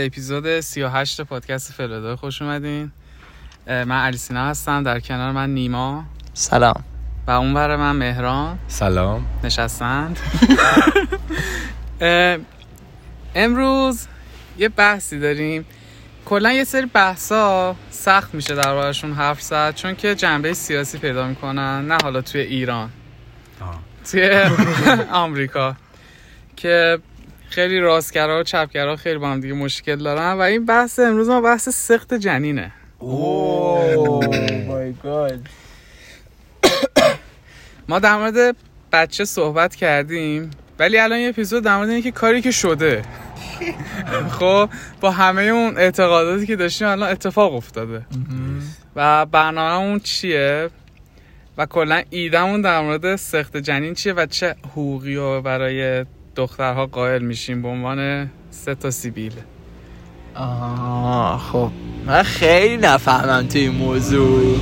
به اپیزود 38 پادکست فلادا خوش اومدین. من علیسینا هستم در کنار من نیما. سلام. و اون بر من مهران. سلام. نشستند امروز یه بحثی داریم. کلا یه سری بحثا سخت میشه در بارشون حرف زد چون که جنبه سیاسی پیدا می‌کنن نه حالا توی ایران. توی آمریکا. که خیلی راستگرا و چپگرا خیلی با هم دیگه مشکل دارن و این بحث امروز ما بحث سخت جنینه. ما در مورد بچه صحبت کردیم ولی الان یه اپیزود در مورد اینه که کاری که شده. خب با همه اون اعتقاداتی که داشتیم الان اتفاق افتاده. و برنامهمون چیه؟ و کلا ایدمون در مورد سخت جنین چیه و چه حقوقی رو برای دخترها قائل میشیم به عنوان سه تا سیبیل. آه خب. من خیلی نفهمم توی این موضوع.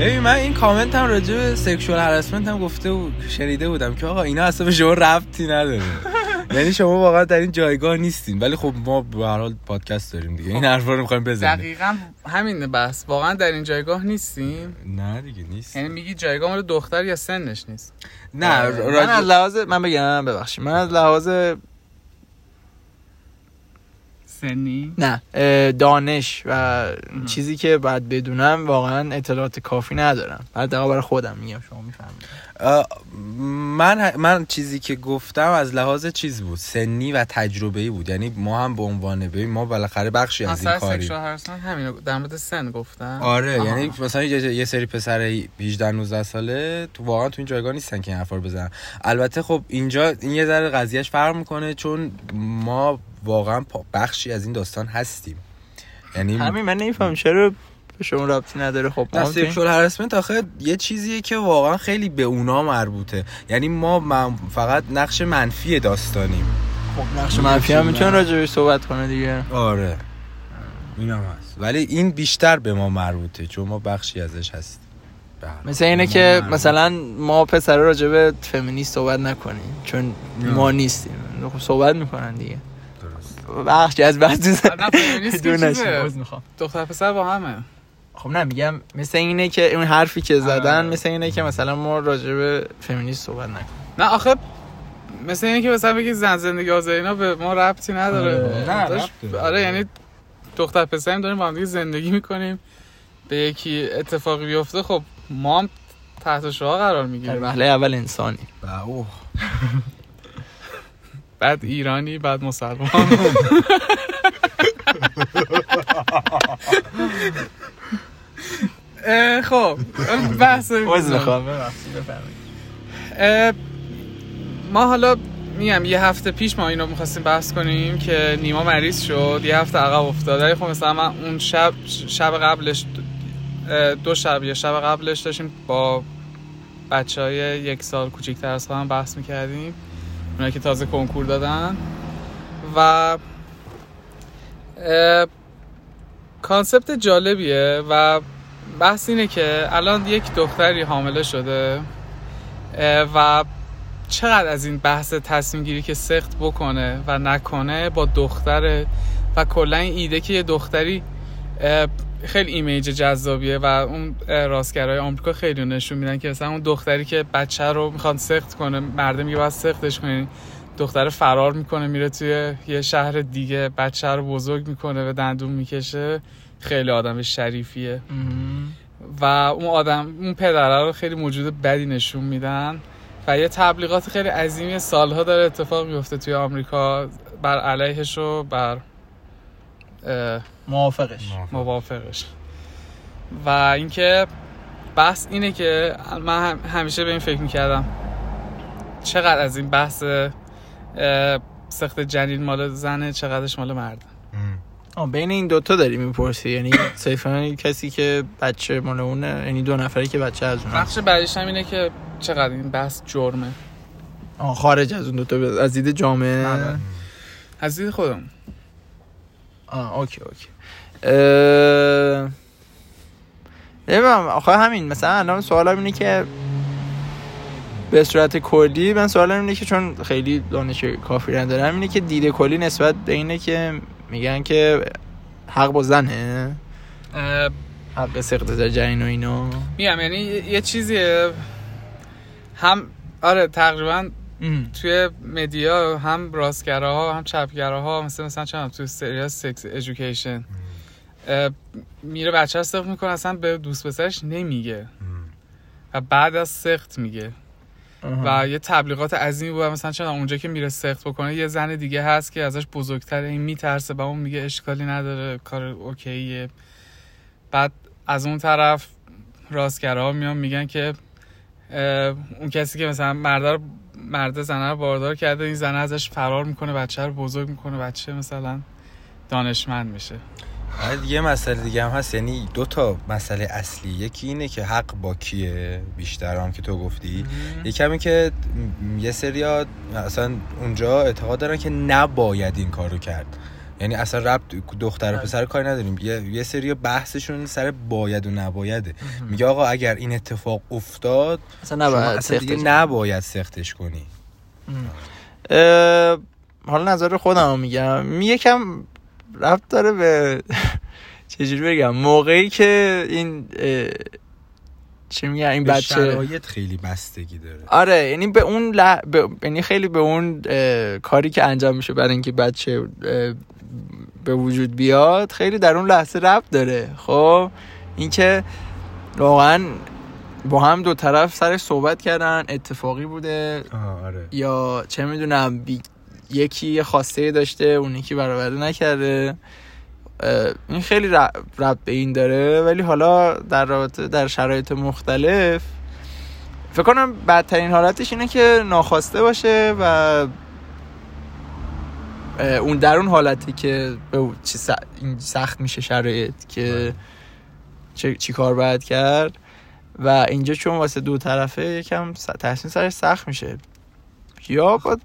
ببین من این کامنت هم راجع به سکشوال هراسمنت هم گفته و شنیده بودم که آقا اینا اصلا به شما ربطی نداره. یعنی شما واقعا در این جایگاه نیستین. ولی خب ما به هر حال پادکست داریم دیگه. این حرفا رو می‌خوایم بزنیم. دقیقا همین بحث. واقعا در این جایگاه نیستیم؟ نه دیگه نیست. یعنی میگی جایگاه مال دختر یا سنش نیست؟ نه من از لحاظ من بگم ببخشید. من از لحاظ سنی؟ نه دانش و چیزی که باید بدونم واقعا اطلاعات کافی ندارم. بعد برای خودم میگم شما می‌فهمید. من من چیزی که گفتم از لحاظ چیز بود سنی و تجربه ای بود. یعنی ما هم به عنوان ببین ما بالاخره بخشی از این اصلا کاری. همین در مورد سن گفتم. آره آها. یعنی مثلا یه, یه سری پسر 18 19 ساله تو واقعا تو این جایگاه نیستن که این حرفا رو بزنن. البته خب اینجا این یه ذره قضیهش فرق می‌کنه چون ما واقعا بخشی از این داستان هستیم. یعنی همین من نمیفهم چرا به شما ربطی نداره. خب نه سکشوال هراسمنت آخه یه چیزیه که واقعا خیلی به اونا مربوطه. یعنی ما من- فقط نقش منفی داستانیم. خب نقش منفی هم می‌تونه راجبش صحبت کنه دیگه. آره. این هم هست. ولی این بیشتر به ما مربوطه چون ما بخشی ازش حال. مثل اینه که. مثلا ما پسرا راجع به فمینیست صحبت نکنیم چون ما نیستیم. خب صحبت می‌کنن دیگه. درست. بخشی از بعضی نه فمینیست که دون چیزه. نشیم، می‌خوام دختر پسر با همه. خب نه میگم مثل اینه که اون حرفی که زدن آره. مثل اینه که مثلا ما راجع به فمینیست صحبت نکنیم نه آخه مثل اینه که مثلا بگی زن زندگی آزادی اینا به ما ربطی نداره آره. نه، داشت- ربط داره. آره یعنی دختر پسریم داریم با هم دیگه زندگی می‌کنیم به یکی اتفاقی بیفته خب ما هم تحت شعا قرار در می‌گیریم مرحله اول انسانی. بعد ایرانی بعد مسلمان خب بحث ما حالا میگم یه هفته پیش ما اینو می‌خواستیم بحث کنیم که نیما مریض شد یه هفته عقب افتاد. ولی خب مثلا من اون شب شب قبلش دو شب یه شب قبلش داشتیم با بچه های یک سال کوچیکتر از خودم بحث می‌کردیم. اونایی که تازه کنکور دادن. و concept جالبیه و بحث اینه که الان یک دختری حامله شده و چقدر از این بحث تصمیم گیری که سقط بکنه و نکنه با دختره و کلا این ایده که یه دختری خیلی image جذابیه و اون راستگرای آمریکا خیلی نشون میدن که مثلا اون دختری که بچه رو می‌خواد سقط کنه مرده میگه باید سقطش کنی. دختر فرار می‌کنه میره توی یه شهر دیگه بچه رو بزرگ می‌کنه و به دندون می‌کشه. خیلی آدم شریفیه. و اون آدم اون پدره رو خیلی موجود بدی نشون میدن. و یه تبلیغات خیلی عظیمی سالها داره اتفاق میفته توی آمریکا. بر علیهش و بر موافقش. موافقش. و اینکه بحث اینه که من هم- همیشه به این فکر می‌کردم. چقدر از این بحث سخت جنین مال زنه چقدرش مال مرد آه بین این دوتا داری می‌پرسی؟ یعنی صرفا کسی که بچه مال اونه یعنی دو نفری که بچه از اونه. بخش بعدیش هم اینه که چقدر این بحث جرمه. آه خارج از اون دوتا از دید جامعه. آره. از دید خودم آه اوکی اوکی. اه... نمی‌دونم آخه همین مثلا الان سوالم اینه که به صورت کلی من سوالم اینه که چون خیلی دانش کافی ندارم اینه که دید کلی نسبت به اینه که میگن که حق با زنه. حق سقط جنین و اینو. میگم یعنی یه چیزیه. هم آره تقریبا توی مدیا هم راستگراها هم چپگراها مثل مثلا چند توی سریال سکس ایژوکیشن. میره بچه سخت می‌کنه اصلا به دوست پسرش نمیگه. و بعد از سخت میگه. و یه تبلیغات عظیمی بود مثلا چرا اونجا که میره سخت بکنه یه زن دیگه هست که ازش بزرگتره این میترسه و اون میگه اشکالی نداره کار اوکیه. بعد از اون طرف راستگراها میان میگن که اون کسی که مثلا مرد مرد زنه رو باردار کرده این زنه ازش فرار می‌کنه بچه رو بزرگ می‌کنه بچه مثلا دانشمند میشه. یه مسئله دیگه هم هست یعنی دو تا مسئله اصلی. یکی اینه که حق با کیه بیشتر هم که تو گفتی. یکی همین که یه سریا اصلا اونجا اعتقاد دارن که نباید این کارو کرد. یعنی اصلا رب دختر و پسر کاری نداریم. یه, یه سری بحثشون سر باید و نبایده. میگه آقا اگر این اتفاق افتاد اصلا نباید اصلا دیگه سختش نباید سختش کنی. حالا نظر خودم رو میگم. یکم ربط داره به چجوری بگم موقعی که این چی میگن این بچه شرایط خیلی بستگی داره. آره یعنی به اون لح... به... یعنی خیلی به اون اه، کاری که انجام میشه برای اینکه بچه اه، به وجود بیاد خیلی در اون لحظه ربط داره. خب اینکه واقعا با هم دو طرف سرش صحبت کردن اتفاقی بوده. آره. یا چه می‌دونم بی... یکی یه خواسته داشته اون یکی برآورده نکرده. این خیلی ر- ربط به این داره ولی حالا در رابطه در شرایط مختلف فکر کنم بدترین حالتش اینه که ناخواسته باشه و اون در اون حالتی که به چی سخت میشه شرایط که چه چی کار باید کرد. و اینجا چون واسه دو طرفه یکم تصمیم سرش سخت میشه. یا با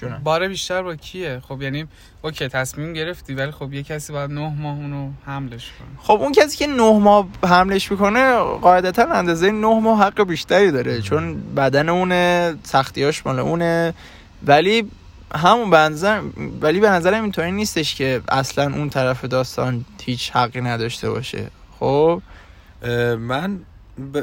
جونم. بار بیشتر با کیه؟ خب یعنی اوکی تصمیم گرفتی ولی خب یه کسی باید نه ماه اونو حملش کنه. خب اون کسی که نه ماه حملش می‌کنه قاعدتا اندازه نه ماه حق بیشتری داره چون بدن اونه سختیاش مال اونه. ولی همون به نظر ولی به نظرم اینطوری نیستش که اصلا اون طرف داستان هیچ حقی نداشته باشه. خب؟ من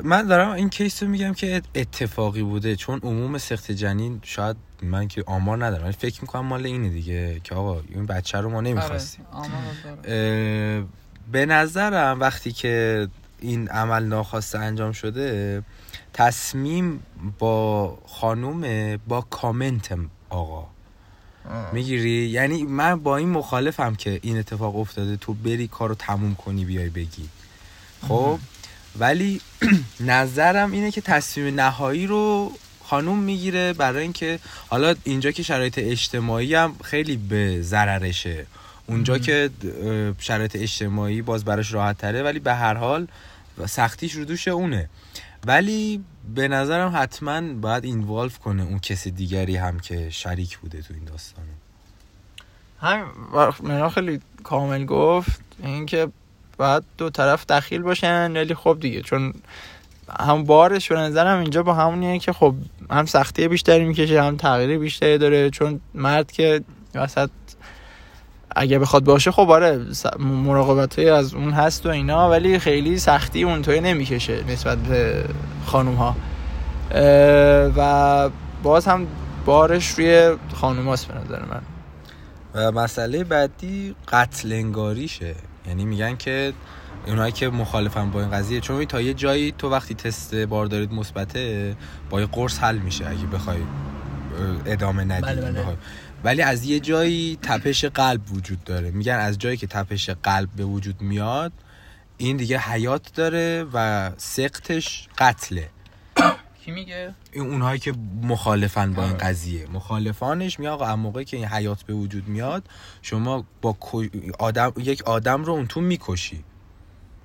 من دارم این کیس رو میگم که اتفاقی بوده چون عموم سخت جنین شاید من که آمار ندارم ولی فکر می‌کنم مال اینه دیگه که آقا این بچه رو ما نمی‌خواستیم. آره،. اه، به نظرم وقتی که این عمل ناخواسته انجام شده تصمیم با خانومه با کامنت آقا. می‌گیری؟ یعنی من با این مخالفم که این اتفاق افتاده تو بری کارو تموم کنی بیای بگی. خب؟ ولی نظرم اینه که تصمیم نهایی رو خانوم می‌گیره برای اینکه حالا اینجا که شرایط اجتماعی هم خیلی به ضررشه. اونجا که اه، شرایط اجتماعی باز براش راحت تره ولی به هر حال سختیش رو دوش اونه. ولی به نظرم حتما باید اینوالف کنه اون کسی دیگری هم که شریک بوده تو این داستان. هم منا خیلی کامل گفت اینکه باید دو طرف دخیل باشن ولی خب دیگه چون هم بارش به نظرم اینجا با همونیه که خب هم سختی بیشتری می‌کشه هم تغییر بیشتری داره. چون مرد که وسط اگه بخواد باشه خب آره مراقبت از اون هست و اینا ولی خیلی سختی اونطوری نمی‌کشه نسبت به خانوم ها و باز هم بارش روی خانوم هاست به نظر من. و مسئله بعدی قتل انگاریشه. یعنی میگن که اونایی که مخالفن با این قضیه چون تا یه جایی تو وقتی تست باردارید مثبته با یه قرص حل میشه اگه بخوای ادامه ندی بله بله. ولی از یه جایی تپش قلب وجود داره. میگن از جایی که تپش قلب به وجود میاد این دیگه حیات داره و سقطش قتله. کی میگه؟ این اونهایی که مخالفن با این قضیه. مخالفانش میگن آقا موقعی که این حیات به وجود میاد شما با آدم یک آدم رو اون تو می‌کشی.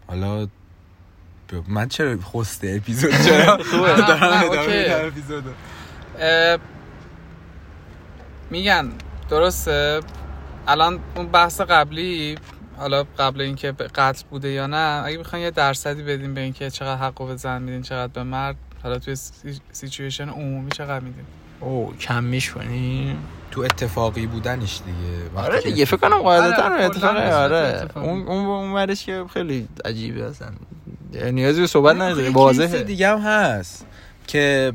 حالا من چرا خوسته اپیزود چرا؟ دارم میگن درسته؟ الان اون بحث قبلی حالا قبل اینکه قتل بوده یا نه اگه بخواین یه درصدی بدیم به اینکه چقدر حقوق به زن میدین چقدر به مرد حالا توی سی- سیچویشن عمومی چقدر میدیم؟ او کم میشونی تو اتفاقی بودنش دیگه. آره دیگه فکر کنم قاعدتا آره، اتفاق کلاً آره. اتفاقی. اون اون اون ورش که خیلی عجیبه اصلا. نیازی به صحبت نداره واضحه. دیگه هم هست که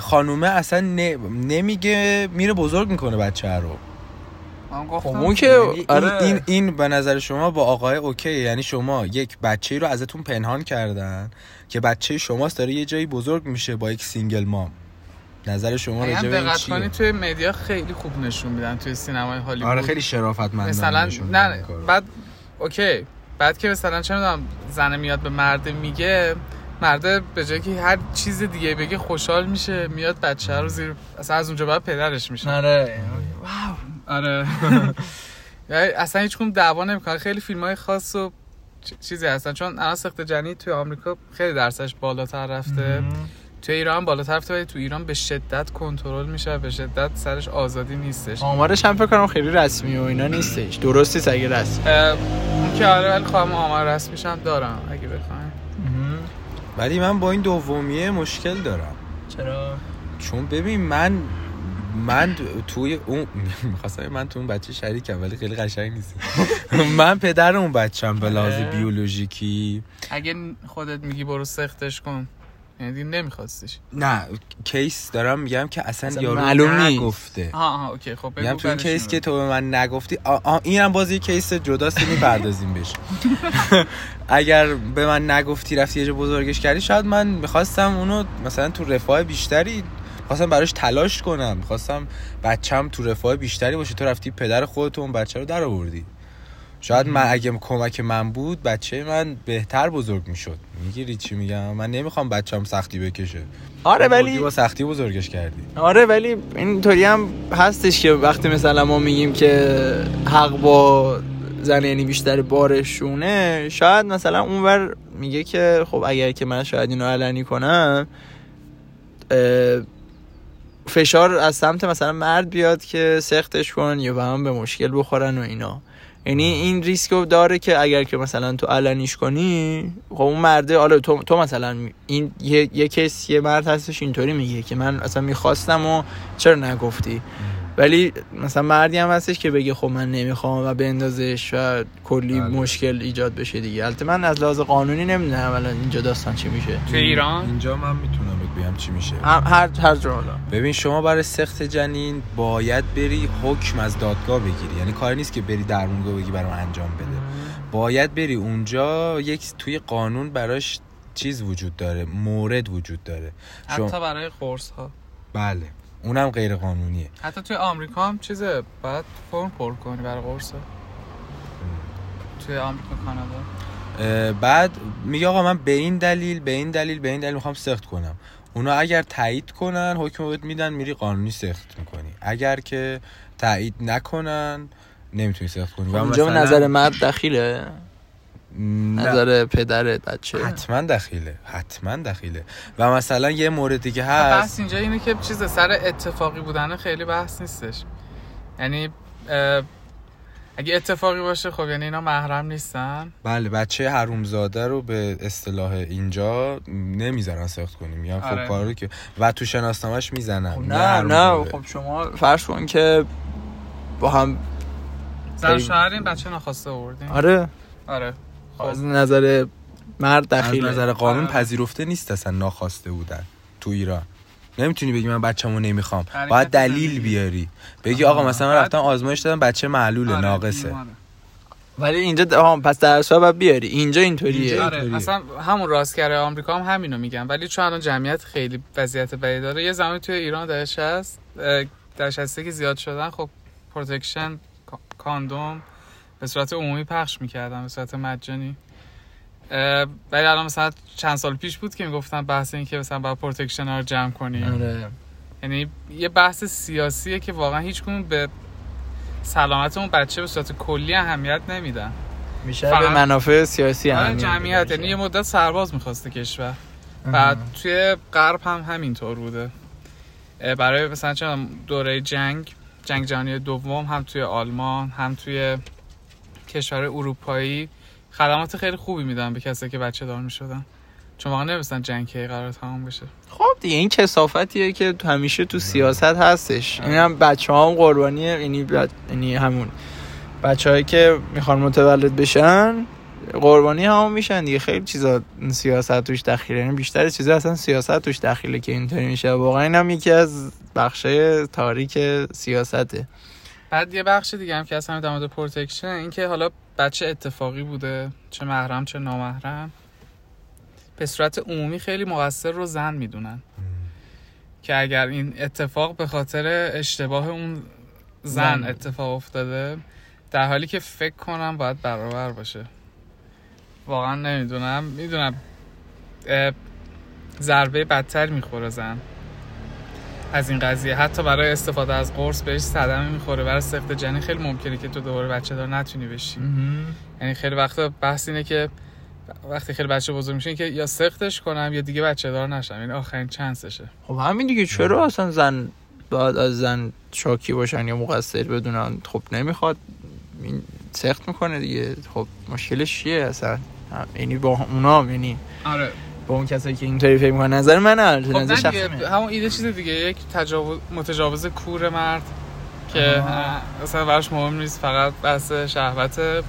خانومه اصلا نمیگه میره بزرگ می‌کنه بچه رو. خب گفتم اون که یعنی این, آره. این, این به نظر شما با آقای اوکی یعنی شما یک بچه رو ازتون پنهان کردن که بچه شماست داره یه جایی بزرگ میشه با یک single mom. نظر شما راجع به این دقت چیه؟ کنی توی media خیلی خوب نشون میدن توی سینمای هالیوود. آره خیلی شرافتمندانه مثلا نه. بعد okay. بعد که مثلا چه می‌دونم زنه میاد به مرد میگه مرده به جایی که هر چیز دیگه بگه خوشحال میشه میاد بچه رو زیر اصلا از اونجا بعد پدرش میشه. آره. آره. یعنی اصلا هیچ کدوم دعوا نمی‌کنه خیلی فیلم های خاص و چیزی هستن. چون الان سخت جنی توی آمریکا خیلی درسش بالاتر رفته. توی ایران بالاتر رفته ولی تو ایران به شدت کنترل میشه به شدت سرش آزادی نیستش. آمارش هم فکر کنم خیلی رسمی و اینا نیستش. درست نیست اگه رسمی. اون که آره ولی خواهم آمار رسمیش هم دارم اگه بخوایم ولی من با این دومیه مشکل دارم. چرا؟ چون ببین من من توی اون می‌خواستم من تو اون بچه شریکم ولی خیلی قشنگ نیست. من پدر اون بچم به لحاظ اه. بیولوژیکی. اگه خودت میگی برو سقطش کن. یعنی دیگه نمیخواستیش نه case دارم میگم که اصلا, اصلا یارو معلوم. نگفته. آها آها okay خب میگم بگو تو این case که تو به من نگفتی آ اینم باز یه case جداست می‌پردازیم بهش. اگر به من نگفتی رفتی یه جا بزرگش کردی شاید من می‌خواستم اونو مثلا تو رفاه بیشتری خواستم براش تلاش کنم. می‌خواستم بچم تو رفاه بیشتری باشه. تو رفتی پدر خودت اون بچه رو در آوردی. شاید من اگه کمک من بود بچه من بهتر بزرگ می‌شد. می‌گیری چی میگم؟ من نمی‌خوام بچم سختی بکشه. آره ولی با سختی بزرگش کردی. آره ولی اینطوری هم هستش که وقتی مثلا ما میگیم که حق با زن یعنی بیشتر بارشونه شاید مثلا اونور میگه که خب اگر که من شاید اینو علنی کنم فشار از سمت مثلا مرد بیاد که سختش کن یا به هم به مشکل بخورن و اینا. یعنی این ریسک رو داره که اگر که مثلا تو علنیش کنی خب اون مرده حالا تو, تو مثلا این یه, یه کس یه مرد هستش اینطوری میگه که من اصلا می‌خواستم و چرا نگفتی؟ ولی مثلا مردی هم هستش که بگه خب من نمی‌خوام و بندازش و کلی بله. مشکل ایجاد بشه دیگه. البته من از لحاظ قانونی نمی‌دونم الان اینجا داستان چی میشه. توی ایران؟ اینجا من می‌تونم بگم چی میشه؟ هم- هر هر جا حالا. ببین شما برای سخت جنین باید بری حکم از دادگاه بگیری. یعنی کاری نیست که بری درمونگاه بگی برام انجام بده. باید بری اونجا یک توی قانون براش چیز وجود داره مورد وجود داره. شما حتی برای قرص ها بله. اونم غیر قانونیه. حتی توی آمریکا هم چیزه باید فرم پر کنی برای قرص توی آمریکا کانادا. بعد میگه آقا من به این دلیل به این دلیل به این دلیل می‌خوام سخت کنم. اونا اگر تایید کنن حکم بهت میدن میری قانونی سخت می‌کنی. اگر که تایید نکنن نمی‌تونی سخت کنی. و اونجا به مثلا- نظر مرد دخیله؟ نه. نظر پدرت بچه؟ حتما دخیله. حتما دخیله. و مثلا یه موردی که بحث هست اینجا اینه که چیز سر اتفاقی بودن خیلی بحث نیستش. یعنی اه، اگه اتفاقی باشه خب یعنی اینا محرم نیستن؟ بله بچه حرومزاده رو به اصطلاح اینجا نمی‌ذارن سخت کنیم. میگن خب آره. کارو که و تو شناسنامش می‌زنن. خب نه نه خب شما فرض کن که با هم زن شوهر این بچه ناخواسته آوردین؟ آره. آره. از نظر مرد از دخیله نظر قانون آره. پذیرفته نیست اصلا ناخواسته بودن تو ایران. نمی‌تونی بگی من بچه‌مو نمی‌خوام. باید دلیل. بیاری. بگی آقا مثلا من رفتم آزمایش دادم بچه معلوله آره، ناقصه. بیماره. ولی اینجا آها پس در اصل باید بیاری. اینجا اینطوریه. آره. اصلا همون راستگرای آمریکا هم همینو میگن. ولی چون الان جمعیت خیلی وضعیت بدی داره یه زمانی توی ایران دهه 60 اه، دهه 60 که زیاد شدن خب protection کا- کاندوم به صورت عمومی پخش می‌کردن به صورت مجانی. ولی الان مثلا چند سال پیش بود که می‌گفتن بحث این که مثلا باید protection ها رو جمع کنیم. آره. یعنی یه بحث سیاسیه که واقعا هیچ به سلامت اون بچه به صورت کلی اهمیت نمیدن. میشه فقط- به منافع سیاسی آره اهمیت جمعیت. یعنی یه مدت سرباز می‌خواسته کشور. بعد توی غرب هم همینطور بوده. برای مثلا چه دوره جنگ جنگ جهانی دوم هم توی آلمان هم توی کشور اروپایی. خدمات خیلی خوبی میدن به کسایی که بچه دار می‌شدن. چون واقعا نمیستن جنگ کی قرار تمام بشه. خب دیگه این کسافتیه که همیشه تو سیاست هستش. این هم بچه هم قربانیه یعنی بچ... یعنی همون بچه هایی که می‌خوان متولد بشن قربانی هم میشن دیگه. خیلی چیزا سیاست توش دخیله. یعنی بیشتر چیزا اصلا سیاست توش دخیله که اینطوری میشه. واقعا این هم یکی از بخشای تاریک سیاسته. بعد یه بخش دیگه هم که از همین در مورد پروتکشن این که حالا بچه اتفاقی بوده چه محرم چه نامحرم به صورت عمومی خیلی مقصر رو زن می‌دونن. که اگر این اتفاق به خاطر اشتباه اون زن. اتفاق افتاده در حالی که فکر کنم باید برابر باشه. واقعا نمی‌دونم. می‌دونم ضربه بدتر می‌خوره زن. از این قضیه. حتی برای استفاده از قرص بهش صدمه می‌خوره. برای سخت جنین خیلی ممکنه که تو دوباره بچه دار نتونی بشی. یعنی خیلی وقتا بحث اینه که وقتی خیلی بچه بزرگ میشه که یا سختش کنم یا دیگه بچه دار نشم. یعنی آخرین چانسشه. خب همین دیگه. چرا اصلا زن باید از زن شاکی باشن یا مقصر بدونن؟ خب نمی‌خواد. این سخت می‌کنه دیگه. خب مشکلش چیه اصلا؟ یعنی با اونا یعنی آره. با اون کسایی که اینطوری فکر می‌کنن نظر من خب نظر منه. همون ایده چیز دیگه یک تجاوز متجاوز کور مرد که. اصلا براش مهم نیست فقط بحث شهوته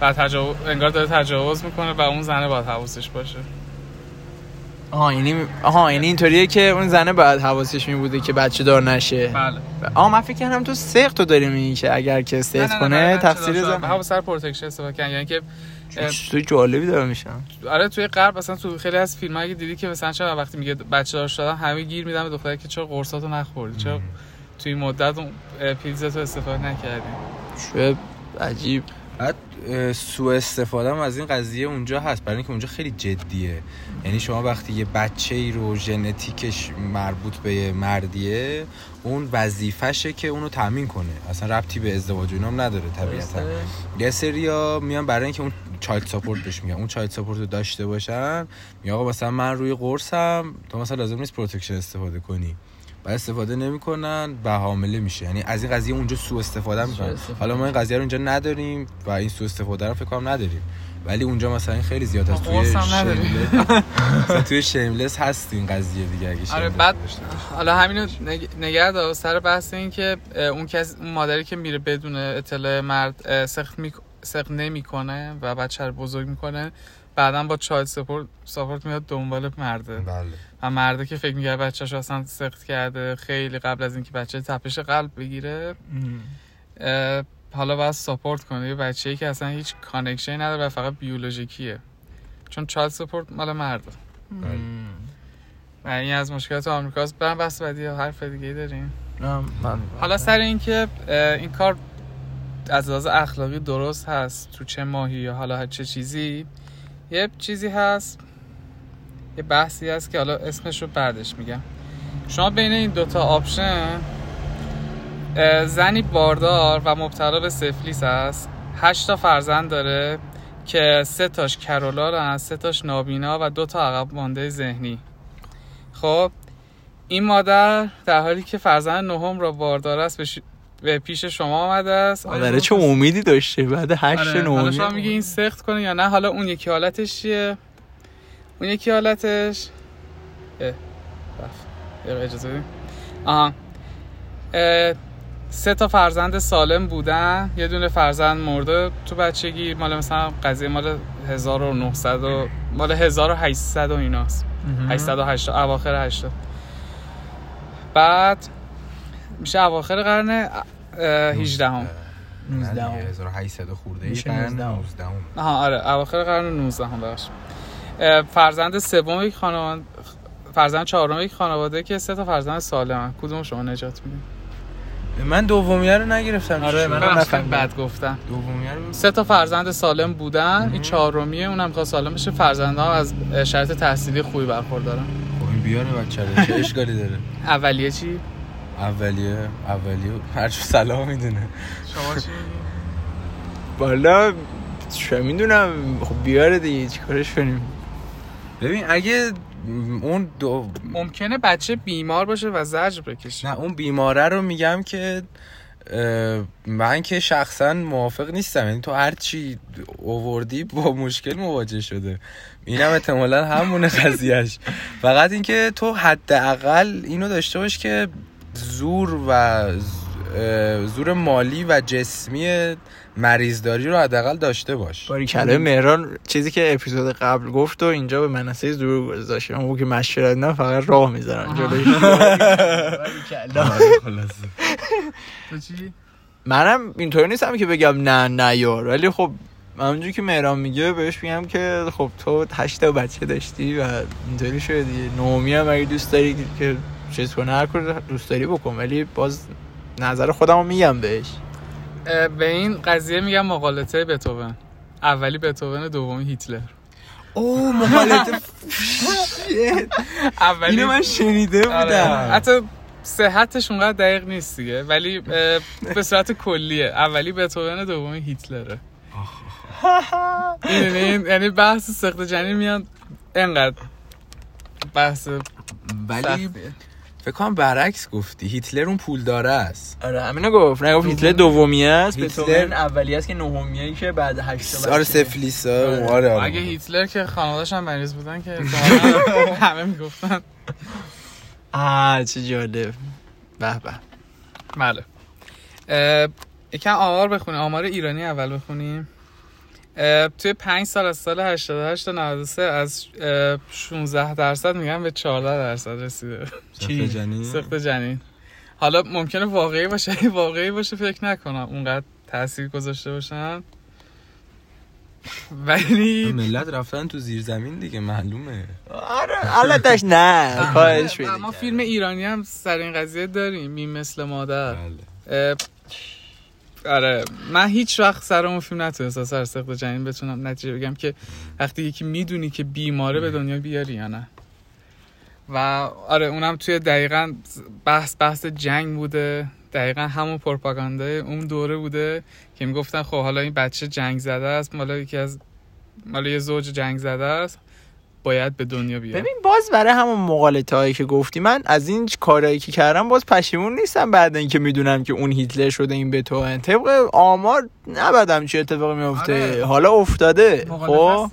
و تجاوز انگار داره تجاوز می‌کنه و اون زنه باید حواسش باشه آها یعنی آها یعنی اینطوریه که اون زنه باید حواسش می بوده که بچه دار نشه بله آها من فکر کردم تو تو داری میگی که اگر که سخت کنه تقصیر زن همون سر protection استفاده کردن یعنی که تو جالبی داره میشه آره توی غرب مثلا تو خیلی از فیلم اگه دیدی که مثلا چرا وقتی میگه بچه دار شدن همه گیر میدن به دختره که چرا قرصاتو نخوردی؟ چرا توی این مدت اون pills تو استفاده نکردی؟ چه عجیب. بعد سوء استفاده هم از این قضیه اونجا هست. برای اینکه اونجا خیلی جدیه. یعنی شما وقتی یه بچه ای رو ژنتیکش مربوط به یه مردیه اون وظیفشه که اونو تامین کنه. اصلا ربطی به ازدواج و اینا هم نداره طبیعتا. یه سریا میان برای اینکه اون child support بهش میگن. اون child support رو داشته باشن میگه آقا مثلا من روی قرصم تو مثلا لازم نیست protection استفاده کنی. بعد استفاده نمی‌کنن و حامله میشه. یعنی از این قضیه اونجا سوء استفاده می‌کنن. حالا ما این قضیه رو اینجا نداریم و این سوء استفاده رو فکر کنم نداریم. ولی اونجا مثلا خیلی زیاد هست. توی. Shameless توی Shameless هست این قضیه دیگه اگه آره بعد. حالا همینو نگ- نگه دار سر بحث این که اون کس اون مادری که میره بدون اطلاع مرد سقط می سقط نمی‌کنه و بچه رو بزرگ می‌کنه بعدا با child support support میاد دنبال مرده. بله. و مرده که فکر میگه بچه‌شو اصلا سقط کرده خیلی قبل از اینکه بچه تپش قلب بگیره. حالا باید support کنه یه بچه‌ای که اصلا هیچ connection ی نداره و فقط بیولوژیکیه. چون child support مال مرده. و این از مشکلات آمریکاست. برم بحث بعدی. حرف دیگه داریم؟ نه، من حالا سر این که اه، این کار از لحاظ اخلاقی درست هست؟ تو چه ماهی یا حالا چه چیزی؟ یه چیزی هست. یه بحثی هست که حالا اسمش رو بعدش میگم. شما بین این دوتا آپشن زنی باردار و مبتلا به سفلیس هست هشت تا فرزند داره که سه تاش کرولار سه تاش نابینا و دو تا عقب مانده ذهنی. خب این مادر در حالی که فرزند نهم را باردار است به, ش- به پیش شما آمده است. شما چه امیدی داشته؟ بعد هشت آره، حالا شما میگه این سخت کنه یا نه؟ حالا اون یکی حالتش چیه؟ اون یکی حالتش؟ اه، اجازه آها. اه، سه تا فرزند سالم بودن یه دونه فرزند مرده. تو بچگی مال مثلا قضیه مال 1900 و مال 1800 و ایناست. 880 اواخر 80 بعد میشه اواخر قرن اه، 18 هم. نه دیگه، 19. 1800 خورده قرن 19. 19 آها آره. اواخر قرن 19 هم بخش فرزند سوم یک خانواده فرزند چهارم یک خانواده که سه تا فرزند سالم کدوم شما نجات میدین من دومیه رو نگرفتم آره، من شد؟ هم ببخشید، نفهمیدم. بد گفتم دومیه رو سه تا فرزند سالم بودن این. چهارمیه اونم می‌خواد سالم بشه فرزندها از شرط تحصیلی خوبی برخوردارن خب این بیاره بچه رو چه اشکالی داره اولیه چی اولیه اولیه هر سلام می‌دونه شما چی بالا چه می‌دونم خب بیاره دیگه چیکارش کنیم ببین اگه اون دو ممکنه بچه بیمار باشه و زجر بکشه. نه اون بیماره رو میگم که من که شخصا موافق نیستم. یعنی تو هر چی اووردی با مشکل مواجه شده. اینم احتمالا همونه قضیهش فقط اینکه تو حداقل اینو داشته باش که زور و زور مالی و جسمی مریضداری رو حداقل داشته باش. باری مهران چیزی که اپیزود قبل گفت و اینجا به منصه زور گذاشت. اون که مشورت نه فقط راه می‌ذارن. تو چی؟ منم اینطوری نیستم که بگم نه نه یار ولی خب همونجوری که مهران میگه بهش میگم که خب تو هشت تا بچه داشتی و اینطوری شده دیگه. نومی هم اگه دوست داری که چیز کنه هر کار دوست داری بکن. ولی باز نظر خودم رو میگم بهش. به این قضیه میگم مقالطه بتوون. اولی بتوون دومی هیتلر. اوه مقالطه. اولی اینو من شنیده آره. بودم. حتی صحتش اونقدر دقیق نیست دیگه ولی به صورت کلیه. اولی بتوون دومی هیتلره. این یعنی بحث سخت جنین میاد انقدر بحث ولی. فکر کنم برعکس گفتی. هیتلر اون پول داره است. آره همینو گفت. نه گفت هیتلر دومی است هیتلر- اولی است که نهمیه که بعد هشت تا آره بچه. سفلیس آره. آره اگه هیتلر که خانوادش هم مریض بودن که همه می‌گفتن. آه چه جالب. به به. بله. یکم آمار بخونیم. آمار ایرانی اول بخونیم. توی پنج سال از سال 88 تا 93 از اه، 16 درصد میگن به 14 درصد رسیده. چی؟ جنین؟ سخت جنین. حالا ممکنه واقعی باشه اگه واقعی باشه فکر نکنم اونقدر تاثیر گذاشته باشن. ولی ملت رفتن تو زیر زمین دیگه معلومه. آره حالتش نه کاهش ما- فیلم ایرانی هم سر این قضیه داریم میم مثل مادر. بله. آره من هیچ وقت سر اون فیلم نتونستم سر سخت جنین بتونم نتیجه بگم که وقتی یکی می‌دونی که بیماره به دنیا بیاری یا نه. و آره اونم توی دقیقا بحث بحث جنگ بوده. دقیقا همون پروپاگاندای اون دوره بوده که می‌گفتن خب حالا این بچه جنگ زده است مالا یکی از مالا یه زوج جنگ زده است. باید به دنیا بیاد. ببین باز برای همون مقالطه هایی که گفتی من از این کارهایی که کردم باز پشیمون نیستم بعد اینکه می‌دونم که اون هیتلر شده این به تو طبق آمار نبدم چه اتفاقی میفته آره. حالا افتاده. خب؟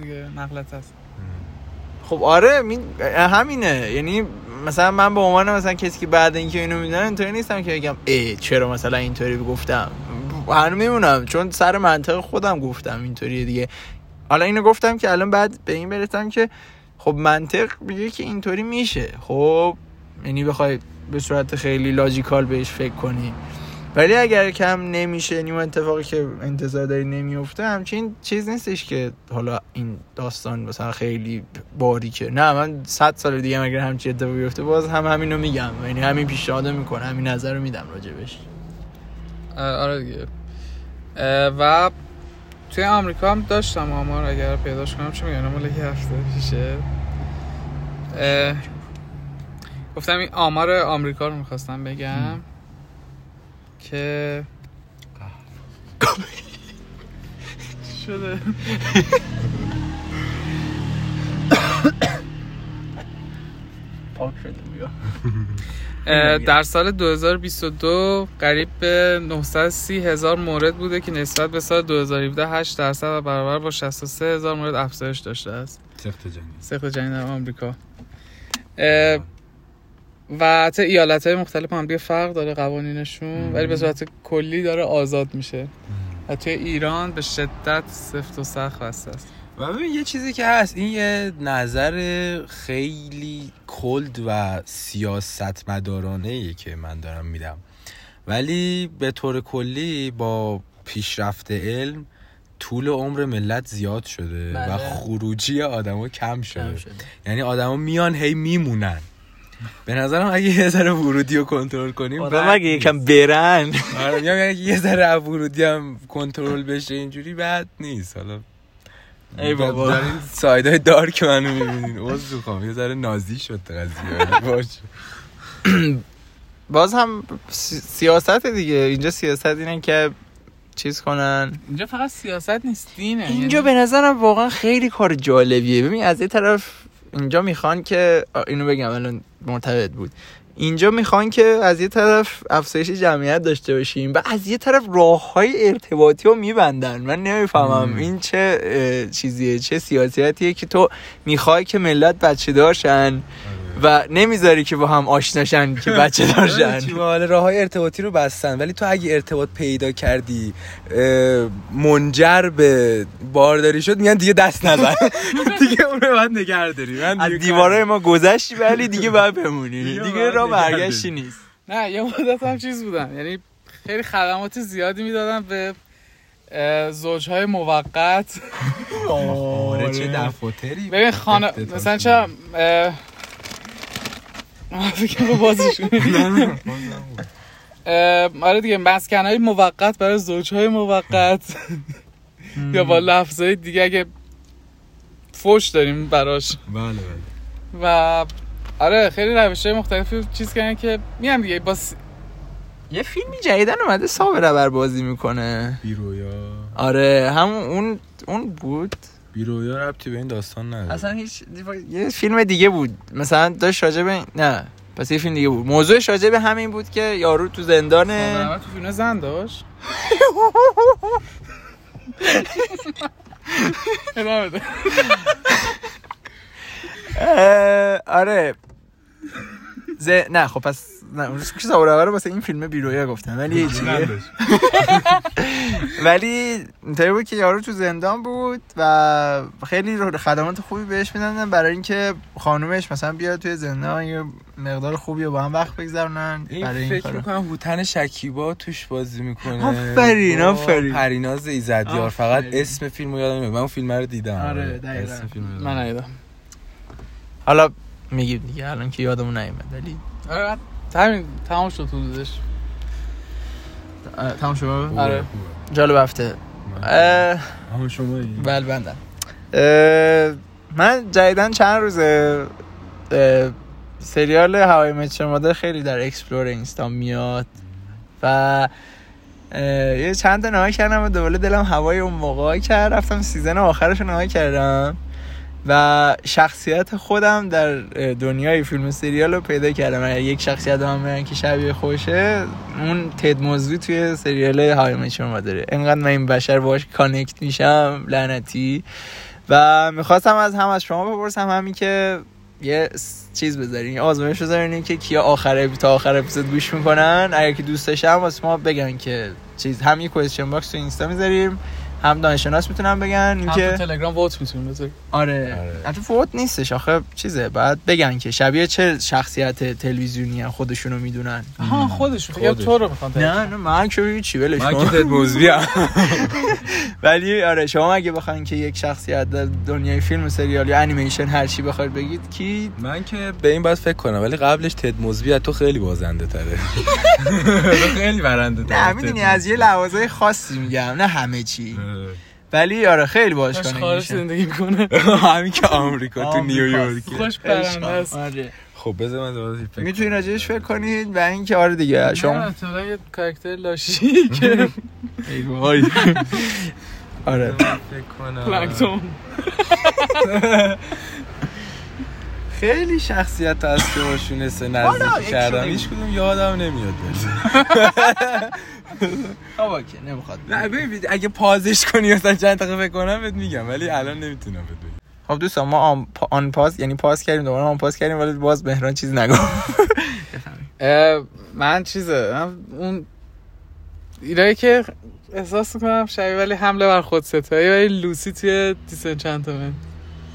خب آره می- همینه. یعنی مثلا من به عنوان مثلا کسی که بعد اینکه اینو می‌دونم اینطوری نیستم که بگم ای چرا مثلا اینطوری گفتم؟ هنوز میمونم چون سر منطق خودم گفتم اینطوریه دیگه. حالا اینو گفتم که الان بعد به این برسم که خب منطق میگه که اینطوری میشه. خب یعنی بخوای به صورت خیلی لاجیکال بهش فکر کنی. ولی اگر کم نمیشه یعنی اون اتفاقی که انتظار داری نمیفته همچین چیز نیستش که حالا این داستان مثلا خیلی باریکه نه من صد سال دیگه اگر همچین اتفاقی بیفته باز هم همینو میگم. یعنی همین پیشنهاد می‌کنم همین نظر رو میدم راجبش آره دیگه. و توی آمریکا هم داشتم آمار اگر پیداش کنم چه میگم؟ مال یه هفته پیشه. گفتم این آمار آمریکا رو می‌خواستم بگم که شده. پاک شده بیا. در سال 2022 قریب به 930 هزار مورد بوده که نسبت به سال 2017 8 درصد و برابر با 63 هزار مورد افزایش داشته است. سخت جنین. سخت جنین در آمریکا. و حتی ایالت های مختلف هم دیگه فرق داره قوانینشون ولی به صورت کلی داره آزاد میشه. و توی ایران به شدت سفت و سخت بسته است. و ببین یه چیزی که هست این یه نظر خیلی کلد و سیاست مدارانه که من دارم میدم. ولی به طور کلی با پیشرفت علم طول عمر ملت زیاد شده و بله. خروجی آدما کم شده. کم شده. یعنی آدما میان هی میمونن. به نظرم اگه یه ذره ورودی رو کنترل کنیم آدم اگه یکم برن. آره یه ذره ورودی هم کنترل بشه اینجوری بد نیست. حالا ای بابا. در این سایدای دارک منو می‌بینین. عذر می‌خوام یه ذره نازی شد قضیه. باش. باز هم سی- سیاست دیگه. اینجا سیاست اینه که چیز کنن. اینجا فقط سیاست نیست دینه. اینجا یعنی به نظرم واقعا خیلی کار جالبیه. ببین از یه طرف اینجا می‌خوان که اینو بگم الان مرتبط بود. اینجا می‌خوان که از یه طرف افزایش جمعیت داشته باشیم و از یه طرف راه های ارتباطی رو میبندن. من نمی‌فهمم. مم. این چه چیزیه؟ چه سیاسیتیه که تو می‌خوای که ملت بچه دارشن و نمی‌ذاری که با هم آشناشن که بچه دارشن حالا راه های ارتباطی رو بستن ولی تو اگه ارتباط پیدا کردی منجر به بارداری شد میگن دیگه دست نزن. دیگه اون رو باید من از دیوارای ما گذشتی ولی دیگه باید بمونی. دیگه راه برگشتی. نیست. نه یه مدت هم چیز بودن یعنی خیلی خدمات زیادی می‌دادن به زوجهای موقت. آره چه دفاتری. ببین خانه مثلا شده. فکر اه، آره دیگه مسکن های موقت برای زوجهای موقت. یا با لفظهای دیگه اگه فوش داریم براش. بله بله. و آره خیلی روش های مختلفی چیز کردن که میگم دیگه با یه فیلمی جدیدن اومده صابر بر بازی می‌کنه. بیرویا. آره همون اون اون بود. بیرویا ربطی به این داستان نداره. اصلا هیچ یه فیلم دیگه بود. مثلا داشت راجع به نه. پس یه فیلم دیگه بود. موضوعش راجع به همین بود که یارو تو زندانه سالمت تو فیلم زن داشت. آره. ز... نه خب پس نه اون که صابر رو واسه این فیلم بیرویا گفتم ولی یه چیزیه. ولی اینطوری بود که یارو تو زندان بود و خیلی خدمات خوبی بهش می‌دادن برای اینکه خانومش مثلا بیاد توی زندان یه مقدار خوبی رو با هم وقت بگذرونن این برای این فکر کارا می‌کنم هوتن شکیبا توش بازی می‌کنه آفرین، آفرین. پریناز ایزدیار فقط. اسم فیلم رو یادم نمیاد من اون فیلم رو دیدم آره، دقیقاً. من. ندیدم حالا میگیم دیگه الان که یادمون نیومد ولی آره همین تمام شد حدودش تمام شد؟ آره. جالب هفته. اه، آها شما بله بندم اه، من جدیدن چند روزه اه، سریال How I Met Your Mother خیلی در explore اینستا میاد و یه چند تا نگاه کردم و دوباره دلم هوای اون موقع کرد. رفتم season آخرش رو نگاه کردم. و شخصیت خودم در دنیای فیلم و سریال رو پیدا کردم. اگر یک شخصیت هم که شبیه خودشه اون Ted Mosby توی سریال های Met Your Mother ه انقدر من این بشر باش connect میشم لعنتی. و می‌خواستم از هم از شما بپرسم همین که یه چیز بذارین آزمایش بذارین که کیا آخر تا آخر اپیزود گوش می‌کنن. اگر که دوست داشتن واسه ما بگن که چیز هم یه question box تو اینستا می‌ذاریم. هم دانشناس می‌تونن بگن هم اینکه تو تلگرام ووت می‌تونیم بذاریم. آره. آره. البته فوت نیستش آخه چیزه بعد بگن که شبیه چه شخصیت تلویزیونی هم خودشونو می‌دونن. آها خودشون. فکر خودش. تو رو می‌خوان نه نه من که چی ولش من. که تد موزوی هم. ولی آره شما اگه بخواین که یک شخصیت در دنیای فیلم و سریال یا انیمیشن هر چی بخواید بگید کی؟ من که به این باید فکر کنم ولی قبلش تد موزوی از تو خیلی بازنده تره. تو خیلی برنده تره. نه می‌دونی از یه لحاظای خاصی میگم نه همه چی. ولی آره خیلی باش کنه خارج زندگی می‌کنه همین که آمریکا تو. نیویورک. خوش برنده است. آره. خب بذار من دوباره فکر می‌تونید راجعش فکر کنید و اینکه آره دیگه شما احتمالا یه کاراکتر لاشی که ای وای. آره. فکر کنم. پلانکتون. خیلی شخصیت هست که باشون حالا نزدیکی یک کردم. هیچ کدوم یادم نمیاد. آبا که نمی‌خواد. نه ببین اگه پازش کنی مثلا چند دقیقه فکر کنم بهت میگم ولی الان نمی‌تونم بهت بگم. خب دوستان ما آن, پا- آن پاس یعنی پاس کردیم دوباره آن پاس کردیم ولی باز مهران چیز نگفت اه، من چیزه؟ من اون ایرایی که احساس می‌کنم شبیه ولی حمله بر خود ستایی ولی لوسی توی دیسنچنتمنت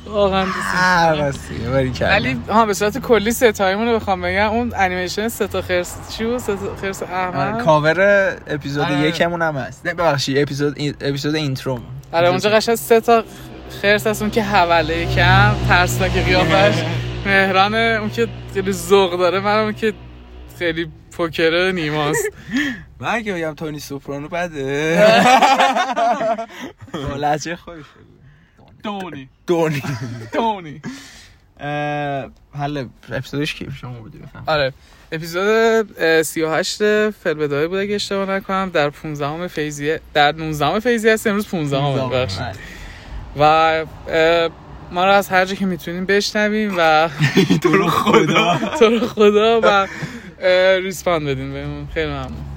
واقعا دیسنچنتمنت راستی ولی ها به صورت کلی ستاییمون رو بخوام بگم اون انیمیشن ستا خرس چی بود؟ ستا خرس احمد. کاور اپیزود آره. یکمون هم هست. ببخشید اپیزود اپیزود اینترو. آره اونجا قشنگ سه تا خرس هست اون که حوله کم ترسناک قیافش. مهران اون که خیلی ذوق داره من اون که خیلی پوکره نیماست من اگه بگم تونی سوپرانو بده. لحجه خوبش دونی دونی دونی حل اپیزودش کی؟ شما بودی بفهم. آره. اپیزود اه، 38 فلبدای بود اگه اشتباه نکنم. در 15 فیزیه در 19 فیزیه هست امروز 15 بخشید و اه، ما رو از هر جا که می‌تونیم بشنویم و تو رو خدا. تو رو خدا و ریسپاند بدین بهمون. خیلی ممنون.